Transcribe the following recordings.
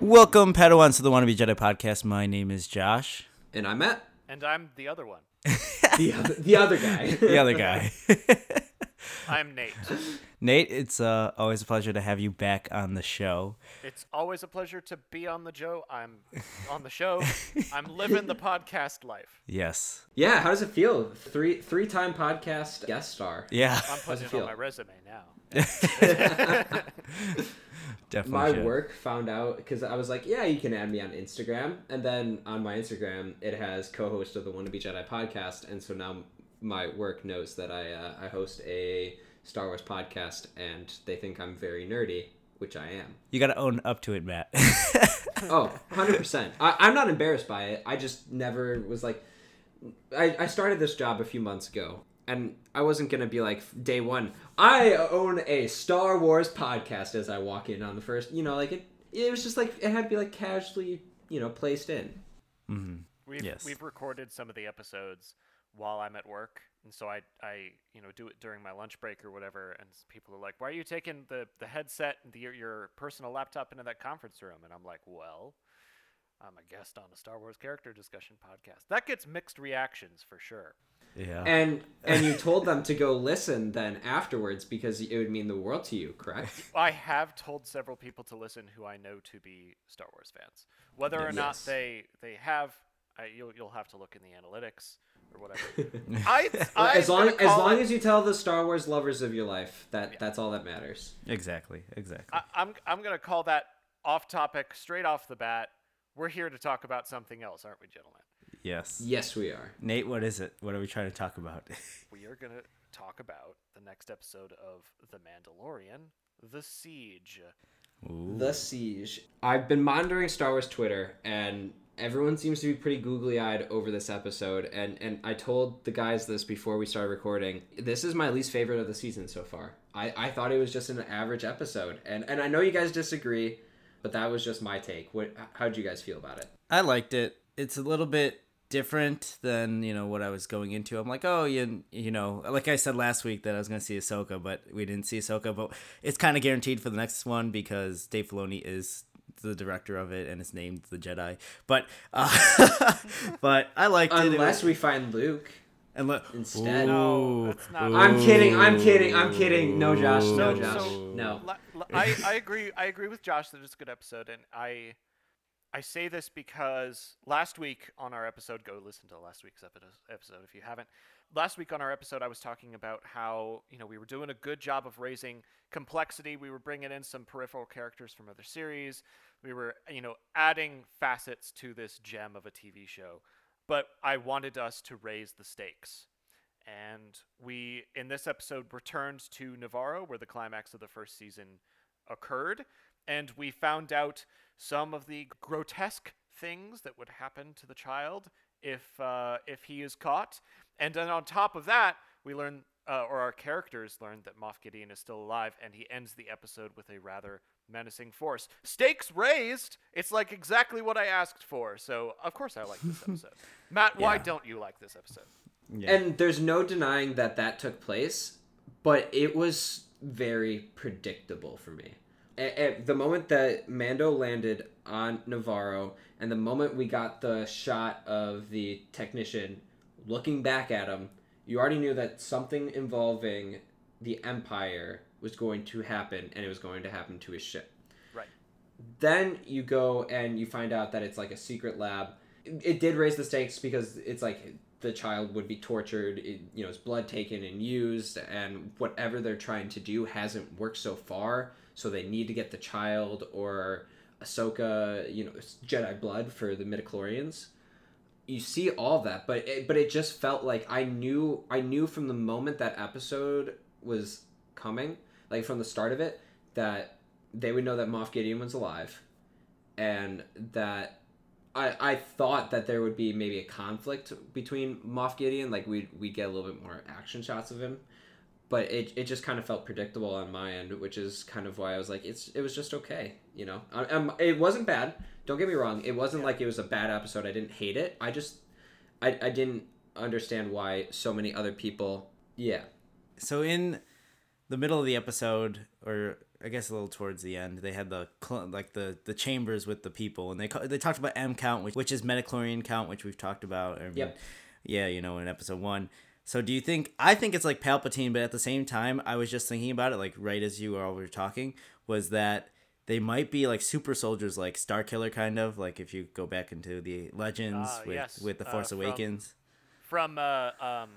Welcome, Padawans, to the Wannabe Jedi podcast. My name is Josh. And I'm Matt, And I'm the other one. the other, the other guy. The other guy. I'm Nate. Nate, it's uh, always a pleasure to have you back on the show. It's always a pleasure to be on the Joe. I'm on the show. I'm living the podcast life. Yes. yeah, how does it feel? Three three time podcast guest star. Yeah, I'm putting it it on my resume now. definitely. My should. work found out because I was like, yeah, you can add me on Instagram, and then on my Instagram it has co-host of the Wannabe Jedi podcast, and so now my work knows that I uh, I host a Star Wars podcast, and they think I'm very nerdy, which I am. You got to own up to it, Matt. Oh, 100%. I, I'm not embarrassed by it. I just never was like. I, I started this job a few months ago, and I wasn't going to be like, day one, I own a Star Wars podcast as I walk in on the first. You know, like it, it was just like, it had to be like casually, you know, placed in. Mm-hmm. We've Yes. we've recorded some of the episodes while I'm at work, and so I I you know do it during my lunch break or whatever. And people are like, "Why are you taking the the headset and the, your your personal laptop into that conference room?" And I'm like, "Well." I'm a guest on a Star Wars character discussion podcast. That gets mixed reactions for sure. yeah. And and you told them to go listen then afterwards because it would mean the world to you, correct? I have told several people to listen who I know to be Star Wars fans. Whether or not they they have, I, you'll you'll have to look in the analytics or whatever. I, as I'm long as long it- as you tell the Star Wars lovers of your life, that that's all that matters. exactly. Exactly. I, I'm I'm gonna call that off topic straight off the bat. We're here to talk about something else, aren't we, gentlemen? yes. Yes, we are. Nate, what is it? What are we trying to talk about? We are gonna talk about the next episode of The Mandalorian, The Siege. Ooh. The Siege. I've been monitoring Star Wars Twitter, and everyone seems to be pretty googly eyed over this episode. And, and I told the guys this before we started recording. This is my least favorite of the season so far. I, I thought it was just an average episode. And, and I know you guys disagree, but that was just my take. What, how'd you guys feel about it? I liked it. It's a little bit different than you know what I was going into. I'm like, oh, you you know, like I said last week that I was gonna see Ahsoka, but we didn't see Ahsoka. But it's kind of guaranteed for the next one because Dave Filoni is the director of it and it's named The Jedi. But uh, but I liked it. It Unless we find Luke. and look, instead. No, I'm kidding, I'm kidding, I'm kidding. No, Josh, no, So- Josh. so- no. La- la- I, I agree. I agree with Josh that it's a good episode, and I I say this because last week on our episode, go listen to last week's episode if you haven't. Last week on our episode, I was talking about how you know we were doing a good job of raising complexity. We were bringing in some peripheral characters from other series. We were you know adding facets to this gem of a TV show, but I wanted us to raise the stakes. And we, in this episode, returned to Navarro, where the climax of the first season occurred, and we found out some of the grotesque things that would happen to the child if uh, if he is caught. And then on top of that, we learn, uh, or our characters learn, that Moff Gideon is still alive, and he ends the episode with a rather menacing force. Stakes raised. It's like exactly what I asked for. So of course I like this episode. Matt, why don't you like this episode? yeah. And there's no denying that that took place, but it was very predictable for me. At, at the moment that Mando landed on Navarro, and the moment we got the shot of the technician looking back at him, you already knew that something involving the Empire was going to happen, and it was going to happen to his ship Right. then you go and you find out that it's like a secret lab. It, it did raise the stakes because it's like the child would be tortured, it, you know, his blood taken and used, and whatever they're trying to do hasn't worked so far. So they need to get the child or Ahsoka, you know, Jedi blood for the midichlorians. You see all that, but it, but it just felt like I knew I knew from the moment that episode was coming, like from the start of it, that they would know that Moff Gideon was alive, and that I I thought that there would be maybe a conflict between Moff Gideon, like we we get a little bit more action shots of him, but it, it just kind of felt predictable on my end, which is kind of why I was like, it's it was just okay, you know. I, um, it wasn't bad. Don't get me wrong. It wasn't like it was a bad episode. I didn't hate it. I just I, I didn't understand why so many other people. Yeah, so in the middle of the episode or I guess a little towards the end, they had the cl- like the the chambers with the people, and they they talked about M count, which which is midichlorian count, which we've talked about. I mean, Yep. Yeah, you know, in episode one. So do you think? I think it's like Palpatine, but at the same time, I was just thinking about it, like right as you all were talking, was that they might be like super soldiers, like Star Killer, kind of like if you go back into the Legends Ah, with yes, with the uh, Force from- Awakens. from uh, um,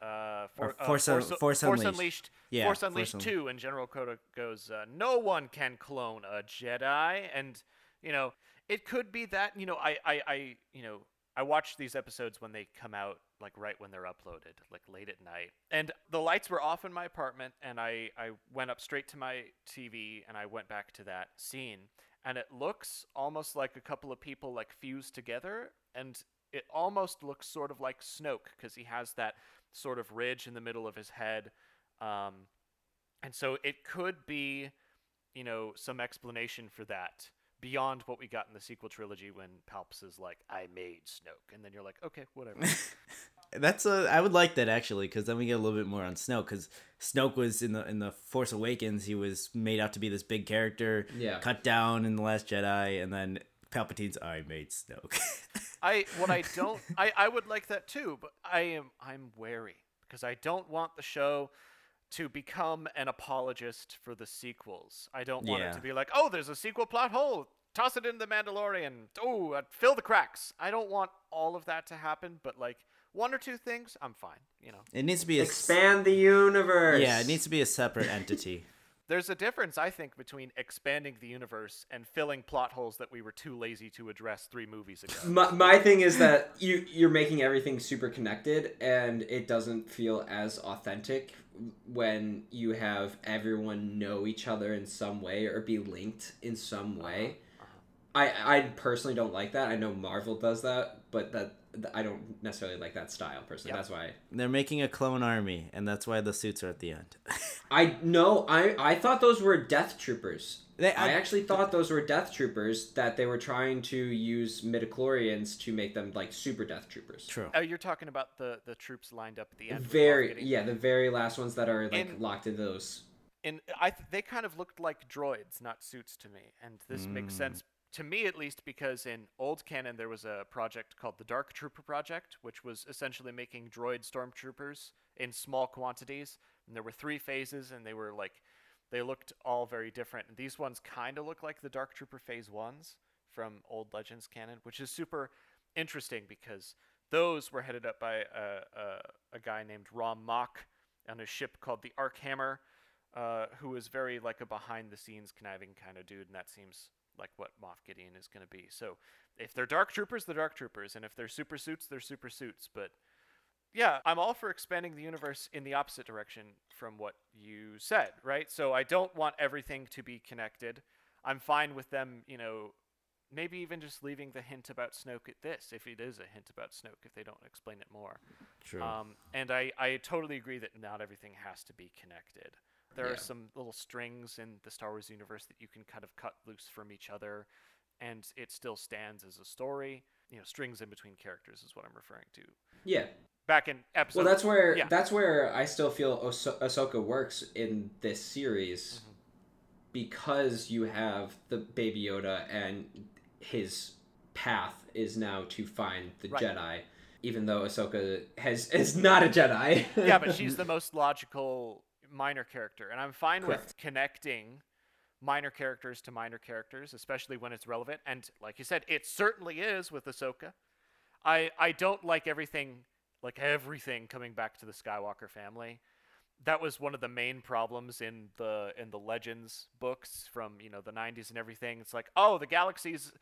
uh, for, Or uh, Force Un- Force Unleashed. Unleashed. Yeah, Force Force Unleashed Un- 2, and General Kota goes, uh, No one can clone a Jedi. And, you know, it could be that, you know, I, I, I you know, I watch these episodes when they come out, like right when they're uploaded, like late at night. And the lights were off in my apartment, and I, I went up straight to my TV and I went back to that scene. And it looks almost like a couple of people like fused together, and it almost looks sort of like Snoke because he has that sort of ridge in the middle of his head. Um, and so it could be, you know, some explanation for that beyond what we got in the sequel trilogy when Palps is like, I made Snoke. And then you're like, okay, whatever. That's a I would like that actually because then we get a little bit more on Snoke because Snoke was in the in the Force Awakens he was made out to be this big character Yeah. cut down in the Last Jedi and then Palpatine's I made Snoke. I what I don't I, I would like that too, but I am I'm wary because I don't want the show to become an apologist for the sequels. I don't want it to be like, oh, there's a sequel plot hole. Toss it in the Mandalorian. Oh, uh, fill the cracks. I don't want all of that to happen, but like one or two things, I'm fine. You know, it needs to be a s- Expand the universe. yeah it needs to be a separate entity. there's a difference, I think, between expanding the universe and filling plot holes that we were too lazy to address three movies ago. My, my thing is that you you're making everything super connected and it doesn't feel as authentic when you have everyone know each other in some way or be linked in some way. Uh-huh, uh-huh. I I personally don't like that. I know Marvel does that, but that I don't necessarily like that style personally. Yep. That's why They're making a clone army and that's why the suits are at the end. I no, I I thought those were Death Troopers. They- I, I- actually thought those were Death Troopers that they were trying to use midichlorians to make them like super Death Troopers. True. Oh, you're talking about the the troops lined up at the end. Very Gideon? yeah, the very last ones that are like In- locked in those. and I th- they kind of looked like droids, not suits to me, and this makes Mm. sense to me at least because in old canon there was a project called the Dark Trooper Project, which was essentially making droid stormtroopers in small quantities, and there were three phases, and they were like they looked all very different. And these ones kind of look like the Dark Trooper Phase ones from old Legends canon, which is super interesting because those were headed up by a, a, a guy named Rom Mohc on a ship called the Arc Hammer, uh, was very like a behind the scenes conniving kind of dude, and that seems like what Moff Gideon is going to be. So if they're Dark Troopers, they're Dark Troopers, and if they're super suits, they're super suits. But yeah, I'm all for expanding the universe in the opposite direction from what you said, right? So I don't want everything to be connected. I'm fine with them, you know, maybe even just leaving the hint about Snoke at this, if it is a hint about Snoke, if they don't explain it more. True. Um, and I, I totally agree that not everything has to be connected. There Yeah. are some little strings in the Star Wars universe that you can kind of cut loose from each other, and it still stands as a story. You know, strings in between characters is what I'm referring to. Yeah. Back in episode. Well, that's where yeah. that's where I still feel Oso- Ahsoka works in this series Mm-hmm. because you have the Baby Yoda and his path is now to find the Right. Jedi, even though Ahsoka has is not a Jedi. yeah, but she's the most logical minor character, and I'm fine with connecting minor characters to minor characters, especially when it's relevant. And like you said, it certainly is with Ahsoka. I I don't like everything like everything coming back to the Skywalker family. That was one of the main problems in the in the Legends books from you know the 90s and everything. It's like, oh, the galaxy's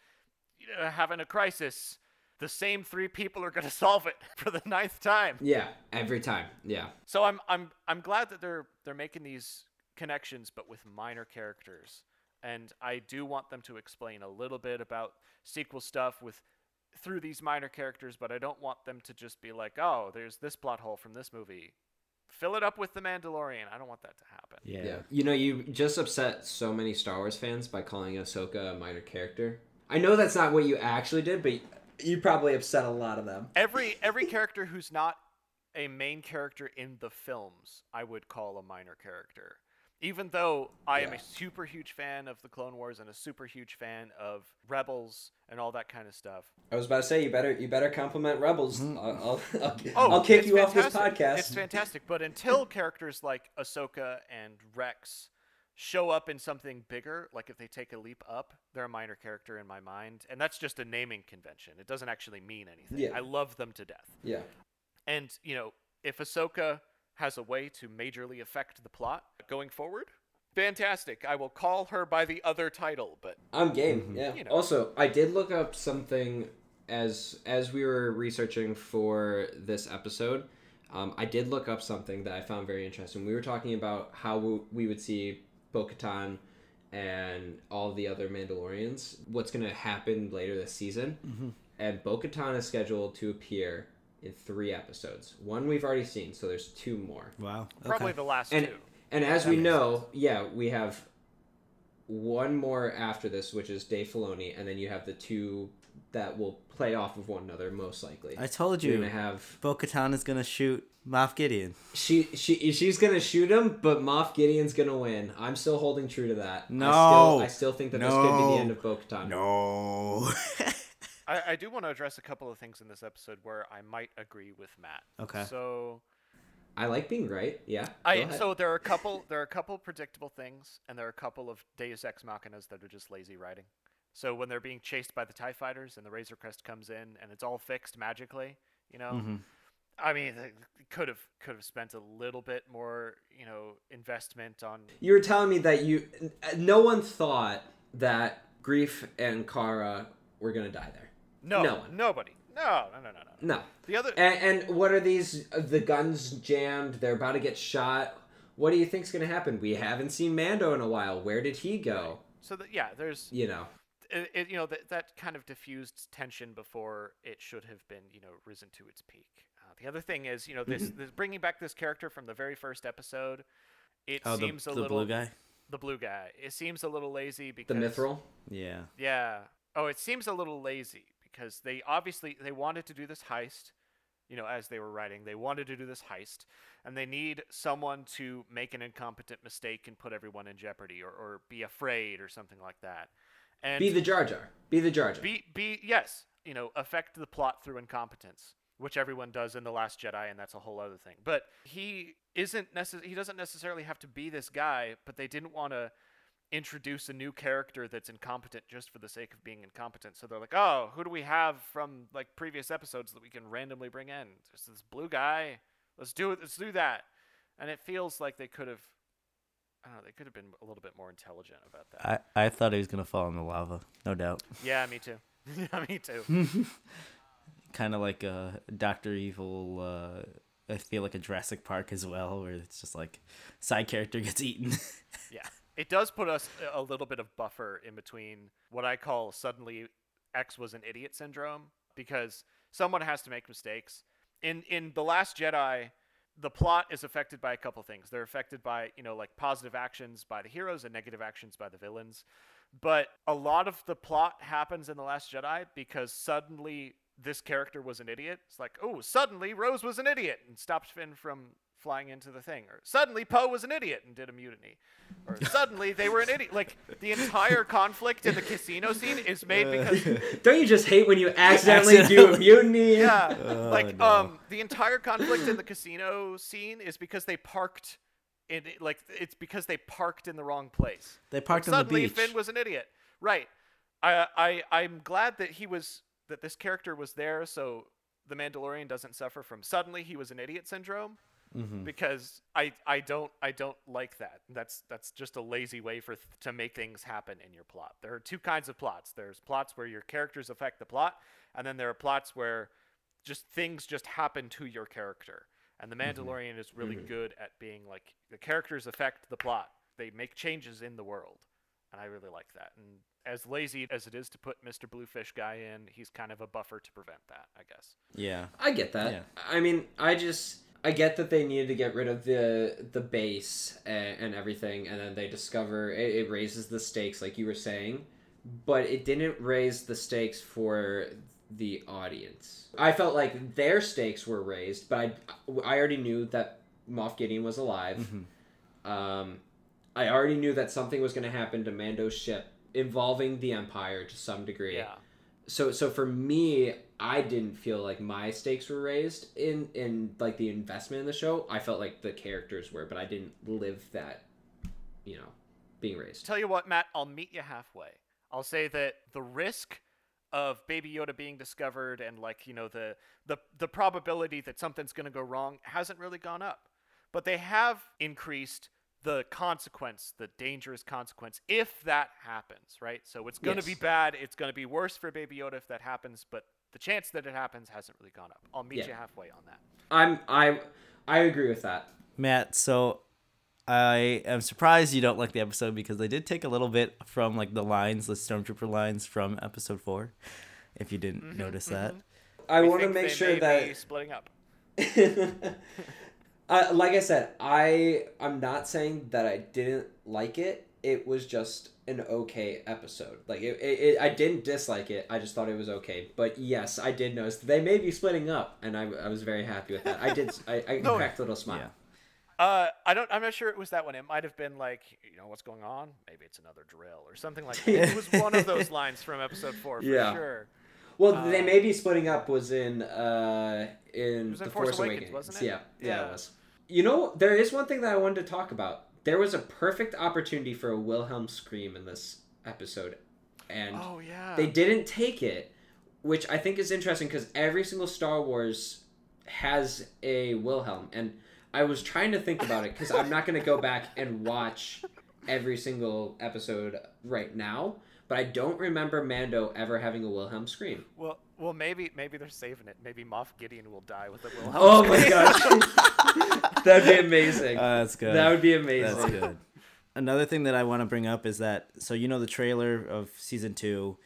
uh, having a crisis. The same three people are going to solve it for the ninth time. yeah, every time. Yeah. So I'm I'm I'm glad that they're they're making these connections, but with minor characters, and I do want them to explain a little bit about sequel stuff with through these minor characters, but I don't want them to just be like, oh, there's this plot hole from this movie. Fill it up with the Mandalorian. I don't want that to happen. yeah. Yeah. You know, you just upset so many Star Wars fans by calling Ahsoka a minor character. I know that's not what you actually did, but you probably upset a lot of them. Every every character who's not a main character in the films, I would call a minor character. Even though I am a super huge fan of the Clone Wars and a super huge fan of Rebels and all that kind of stuff. I was about to say you better you better compliment Rebels. Mm-hmm. I'll, I'll, I'll, Oh, I'll kick it's you off this podcast. It's fantastic, but until characters like Ahsoka and Rex show up in something bigger, like if they take a leap up, they're a minor character in my mind, and that's just a naming convention. It doesn't actually mean anything. Yeah. I love them to death. yeah. And, you know, if Ahsoka has a way to majorly affect the plot going forward, fantastic. I will call her by the other title, but I'm game. Yeah. You know. Also, I did look up something as as we were researching for this episode. Um, I did look up something that I found very interesting. We were talking about how we- we would see Bo-Katan and all the other Mandalorians. What's going to happen later this season? Mm-hmm. And Bo-Katan is scheduled to appear in three episodes. One we've already seen, so there's two more. Wow. probably the last And two. and as that we makes know, yeah, we have one more after this, which is Dave Filoni, and then you have the two that will play off of one another most likely. I told You're you, gonna have Bo Katan is gonna shoot Moff Gideon. she she she's gonna shoot him, but Moff Gideon's gonna win. I'm still holding true to that. I No. still, I still think that this could be the end of Bo-Katan. No. I, I do want to address a couple of things in this episode where I might agree with Matt. Okay. So I like being right. Yeah. go I ahead. so there are a couple there are a couple predictable things and there are a couple of Deus Ex Machinas that are just lazy writing. So when they're being chased by the Tie Fighters and the Razor Crest comes in and it's all fixed magically, you know, Mhm. I mean, they could have could have spent a little bit more, you know, investment on. you were telling me that you no one thought that Greef and Cara were gonna die there. No, No one. nobody. No, no, no, no, no. No. The other And, and what are these? The guns jammed. They're about to get shot. What do you think's gonna happen? We haven't seen Mando in a while. Where did he go? so that yeah, there's You know. It, it, you know that that kind of diffused tension before it should have been you know risen to its peak. Uh, the other thing is you know this, this bringing back this character from the very first episode. It Oh, the, seems a the little blue guy. the blue guy. It seems a little lazy because The Mythrol. Yeah. Yeah. Oh, it seems a little lazy because they obviously they wanted to do this heist. You know, as they were writing, they wanted to do this heist, and they need someone to make an incompetent mistake and put everyone in jeopardy, or, or be afraid, or something like that. And Be the Jar Jar. Be the Jar Jar. be be yes, you know, affect the plot through incompetence, which everyone does in the Last Jedi, and that's a whole other thing. But he isn't necess- he doesn't necessarily have to be this guy, but they didn't want to introduce a new character that's incompetent just for the sake of being incompetent. So they're like, "Oh, who do we have from like previous episodes that we can randomly bring in? There's this blue guy. Let's do it. Let's do that." And it feels like they could have I they could have been a little bit more intelligent about that. I, I thought he was gonna fall in the lava, no doubt. yeah, me too. yeah, me too. kind of like a Doctor Evil. Uh, I feel like a Jurassic Park as well, where it's just like side character gets eaten. Yeah. It does put us a little bit of buffer in between what I call suddenly X was an idiot syndrome because someone has to make mistakes. In in The Last Jedi, the plot is affected by a couple things. They're affected by, you know, like positive actions by the heroes and negative actions by the villains. But a lot of the plot happens in The Last Jedi because suddenly this character was an idiot. It's like, oh, suddenly Rose was an idiot and stopped Finn from flying into the thing. Or suddenly Poe was an idiot and did a mutiny. Or suddenly they were an idiot. Like the entire conflict in the casino scene is made because Don't you just hate when you accidentally, do a mutiny? yeah, Oh, like no. um, the entire conflict in the casino scene is because they parked in like it's because they parked in the wrong place. they parked on the place. Suddenly beach. Finn was an idiot. Right. I I I'm glad that he was that this character was there so the Mandalorian doesn't suffer from suddenly he was an idiot syndrome Mhm. because I I don't I don't like that. That's that's just a lazy way for th- to make things happen in your plot. There are two kinds of plots. There's plots where your characters affect the plot, and then there are plots where just things just happen to your character. And the Mandalorian is really Mhm. good at being like the characters affect the plot. They make changes in the world. And I really like that. And as lazy as it is to put Mr. Bluefish guy in, he's kind of a buffer to prevent that, I guess. Yeah. I get that. Yeah. I mean, I just I get that they needed to get rid of the the base and, and everything, and then they discover it, it raises the stakes, like you were saying, but it didn't raise the stakes for the audience. I felt like their stakes were raised, but I I already knew that Moff Gideon was alive. Mhm. Um, I already knew that something was going to happen to Mando's ship involving the Empire to some degree. Yeah. So so for me, I didn't feel like my stakes were raised in in like the investment in the show. I felt like the characters were, but I didn't live that, you know, being raised. Tell you what, Matt, I'll meet you halfway. I'll say that the risk of Baby Yoda being discovered and like you know the the the probability that something's going to go wrong hasn't really gone up, but they have increased the consequence, the dangerous consequence, if that happens, right? So it's going to be bad. It's going to be worse for Baby Yoda if that happens, but the chance that it happens hasn't really gone up. I'll meet Yeah. you halfway on that. I'm I I agree with that. Matt, so I am surprised you don't like the episode because they did take a little bit from like the lines, the stormtrooper lines from episode four. If you didn't notice that, I We want to make they sure may that be splitting up. uh, like I said, I I'm not saying that I didn't like it. It was just an okay episode. Like it, it, it I didn't dislike it. I just thought it was okay. But yes, I did notice that they may be splitting up, and I, I was very happy with that. I did. I, I No. cracked a little smile. Yeah. Uh, I don't. I'm not sure it was that one. It might have been like, you know, what's going on? Maybe it's another drill or something like that. it was one of those lines from episode four for Yeah. sure. Well, they Uh, may be splitting up was in uh in was in the Force Force, Awakens, Awakens, wasn't it? Yeah, yeah, Yeah. it was. You know, there is one thing that I wanted to talk about. There was a perfect opportunity for a Wilhelm scream in this episode, and Oh yeah. they didn't take it, which I think is interesting because every single Star Wars has a Wilhelm, and I was trying to think about it because I'm not going to go back and watch every single episode right now, but I don't remember Mando ever having a Wilhelm scream. Well, well, maybe maybe they're saving it. Maybe Moff Gideon will die with a Wilhelm. Oh my gosh, that'd be amazing. uh, that's good. that would be amazing. That's good. Another thing that I want to bring up is that so you know the trailer of season two,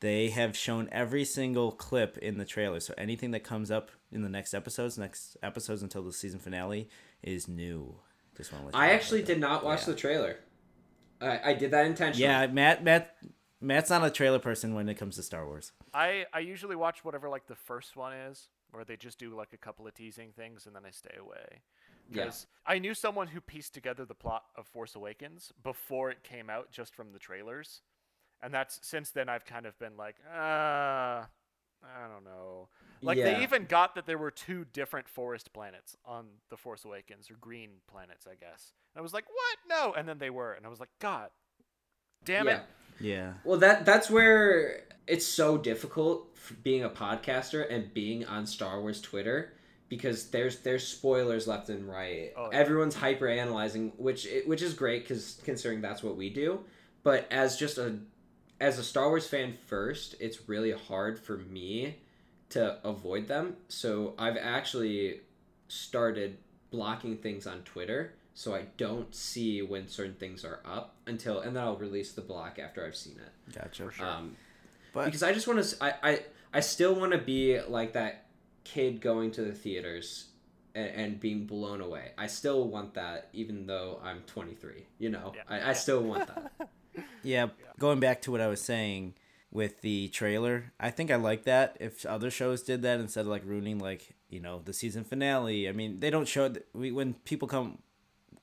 they have shown every single clip in the trailer. So anything that comes up in the next episodes, next episodes until the season finale, is new. Just want to I actually did not watch Yeah. the trailer. I, I did that intentionally. Yeah, Matt, Matt, Matt's not a trailer person when it comes to Star Wars. I I usually watch whatever like the first one is, where they just do like a couple of teasing things and then I stay away. Yeah. Because I knew someone who pieced together the plot of Force Awakens before it came out, just from the trailers, and that's since then I've kind of been like, ah, I don't know. Like Yeah. they even got that there were two different forest planets on the Force Awakens, or green planets, I guess. And I was like, what? No, and then they were, and I was like, God, damn Yeah. it. Yeah. Well, that that's where it's so difficult being a podcaster and being on Star Wars Twitter because there's there's spoilers left and right. Oh, yeah. Everyone's hyper analyzing, which which is great because considering that's what we do. But as just a as a Star Wars fan first, it's really hard for me to avoid them. So I've actually started blocking things on Twitter so I don't see when certain things are up until and then I'll release the block after I've seen it. Gotcha. Um, But because I just want to, I, I, I still want to be like that kid going to the theaters and, and being blown away. I still want that, even though I'm 23. You know, Yeah. I, I still want that. Yeah, going back to what I was saying with the trailer, I think I like that. If other shows did that instead of like ruining like you know the season finale. I mean, they don't show we when people come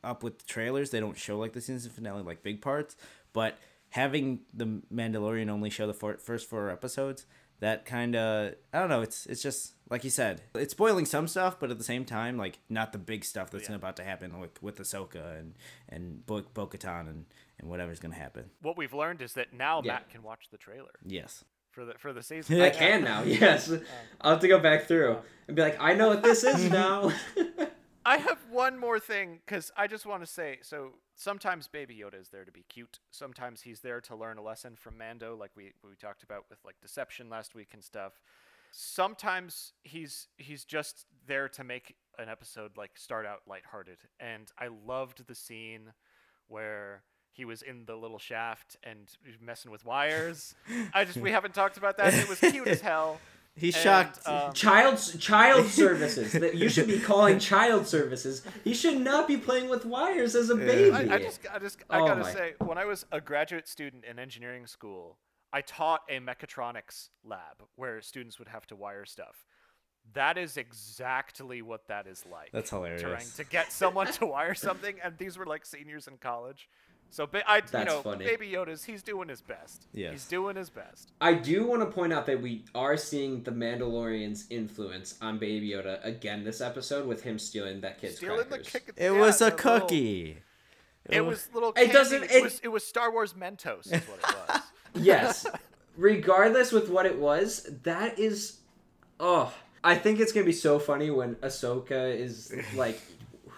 up with the trailers, they don't show like the season finale like big parts. But having the Mandalorian only show the four, first four episodes, that kind of I don't know. It's it's just like you said, it's spoiling some stuff, but at the same time, like not the big stuff that's Yeah. about to happen with with Ahsoka and and Bo Bo-Katan and and whatever's gonna happen. What we've learned is that now Yeah. Matt can watch the trailer Yes. for the for the season. I can now. Yes, um, I'll have to go back through and be like, I know what this is now. I have one more thing because I just want to say so sometimes Baby Yoda is there to be cute. Sometimes he's there to learn a lesson from Mando, like we we talked about with like deception last week and stuff. Sometimes he's he's just there to make an episode like start out lighthearted. And I loved the scene where he was in the little shaft and messing with wires. I just we haven't talked about that. It was cute as hell. He's And, shocked. um, child child services that you should be calling child services. He should not be playing with wires as a baby. I, I just, I just, I Oh gotta my. say, when I was a graduate student in engineering school, I taught a mechatronics lab where students would have to wire stuff. That is exactly what that is like. That's hilarious. Trying to get someone to wire something, and these were like seniors in college. So, ba- I, you know, funny. Baby Yoda's, he's doing his best. Yeah, He's doing his best. I do want to point out that we are seeing the Mandalorian's influence on Baby Yoda again this episode with him stealing that kid's Stealing crackers. the kick. It yeah, was a the little- cookie. it was little. It doesn't- It, it- was. It was Star Wars Mentos. Is what it was. yes. Regardless with what it was, that is oh. I think it's gonna be so funny when Ahsoka is like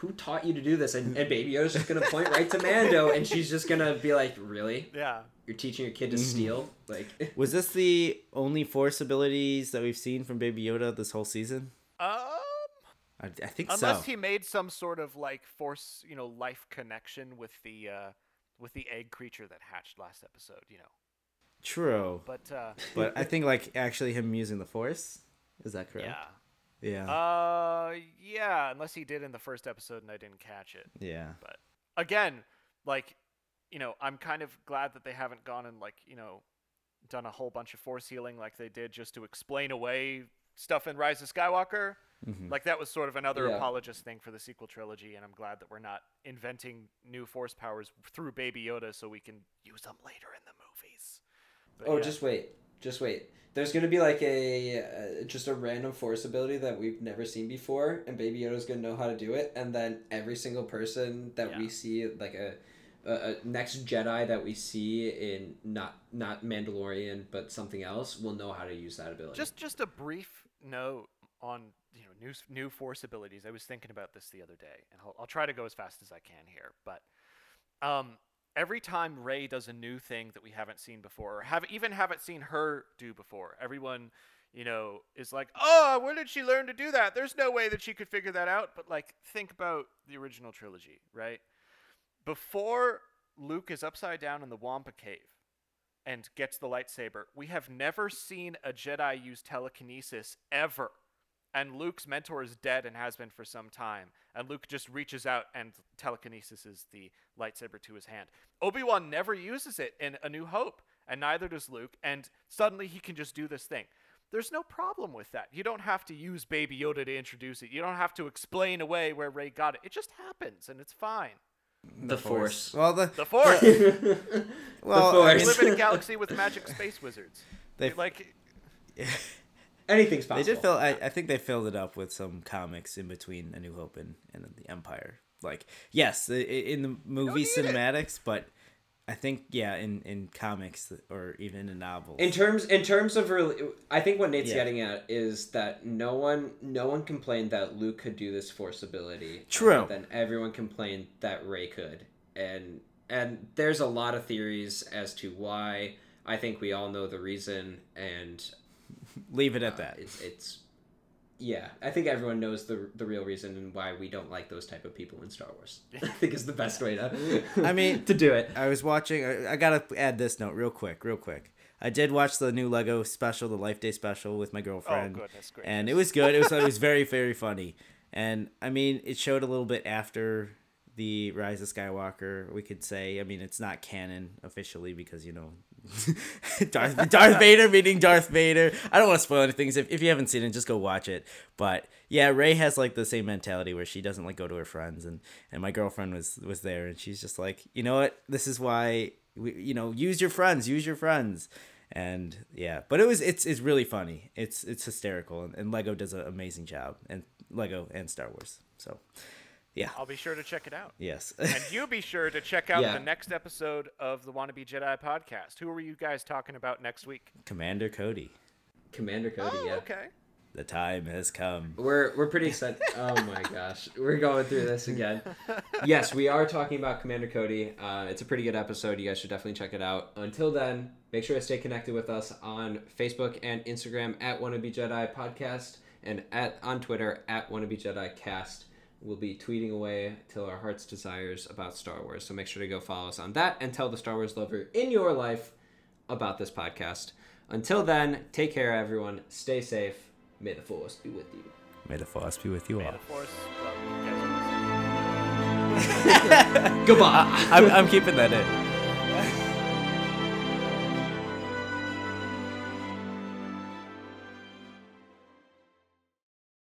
who taught you to do this? And, and Baby Yoda's just gonna point right to Mando and she's just gonna be like, Really? yeah. You're teaching your kid to steal? Like Was this the only Force abilities that we've seen from Baby Yoda this whole season? Um. I, I think Unless so. he made some sort of like force, you know, life connection with the uh with the egg creature that hatched last episode, you know. True, But uh but I think like actually him using the Force is that correct? yeah. Yeah. Uh yeah, unless he did in the first episode and I didn't catch it. yeah. But again, like, you know, I'm kind of glad that they haven't gone and like, you know, done a whole bunch of force healing like they did just to explain away stuff in Rise of Skywalker. Mhm. Like that was sort of another Yeah. apologist thing for the sequel trilogy, and I'm glad that we're not inventing new force powers through Baby Yoda so we can use them later in the movies. But Oh yeah. just wait. Just wait. There's gonna be like a uh, just a random force ability that we've never seen before, and Baby Yoda's gonna know how to do it, and then every single person that Yeah. we see, like a, a, a next Jedi that we see in not not Mandalorian but something else, will know how to use that ability. just just a brief note on you know new new force abilities. I was thinking about this the other day, and I'll, I'll try to go as fast as I can here. But um, every time Rey does a new thing that we haven't seen before, or have even haven't seen her do before, everyone you know is like, "Oh, where did she learn to do that? There's no way that she could figure that out." But like, think about the original trilogy, right? Before Luke is upside down in the Wampa cave and gets the lightsaber. We have never seen a Jedi use telekinesis ever. And Luke's mentor is dead and has been for some time. And Luke just reaches out and telekinesis is the lightsaber to his hand. Obi Wan never uses it in A New Hope, and neither does Luke. And suddenly he can just do this thing. There's no problem with that. You don't have to use Baby Yoda to introduce it. You don't have to explain away where Rey got it. It just happens, and it's fine. the Force. Well, the The Force. well, Force. I We mean, live in a galaxy with magic space wizards. They- like Anything's possible. they did fill. I, I think they filled it up with some comics in between A New Hope and, and the Empire. Like, yes, in the movie it. cinematics, but I think yeah, in in comics or even in novels. In terms, in terms of, really, I think what Nate's Yeah. getting at is that no one, no one complained that Luke could do this Force ability. Uh, True. Then everyone complained that Rey could, and and there's a lot of theories as to why. I think we all know the reason, and Leave it at uh, that. it's it's. Yeah, I think everyone knows the the real reason and why we don't like those type of people in Star Wars. I think is the best way to. I mean, to do it. I was watching. I, I gotta add this note real quick, real quick. I did watch the new Lego special, the Life Day special, with my girlfriend. Oh, goodness gracious. and it was good. It was it was very very funny, and I mean it showed a little bit after the Rise of Skywalker. We could say, I mean, it's not canon officially because you know, Darth Darth Vader meeting Darth Vader. I don't want to spoil anything. If if you haven't seen it, just go watch it. But yeah, Rey has like the same mentality where she doesn't like go to her friends, and and my girlfriend was was there, and she's just like, you know what, this is why we, you know, use your friends, use your friends and yeah but it was it's it's really funny it's it's hysterical and, and lego does an amazing job and lego and star wars so yeah I'll be sure to check it out. yes And you be sure to check out Yeah. the next episode of the Wannabe Jedi podcast. Who are you guys talking about next week? commander cody Commander Cody. oh, yeah. okay. the time has come We're we're pretty excited. Oh my gosh, we're going through this again. Yes, we are talking about Commander Cody. Uh, it's a pretty good episode. You guys should definitely check it out. Until then, make sure to stay connected with us on Facebook and Instagram at Wannabe Jedi Podcast and at on Twitter at Wannabe Jedi Cast. We'll be tweeting away till our heart's desires about Star Wars. So make sure to go follow us on that and tell the Star Wars lover in your life about this podcast. Until then, take care, everyone. Stay safe. May the Force be with you. may the force be with you May all the Force. Well, you guys are. Goodbye. I'm, I'm keeping that in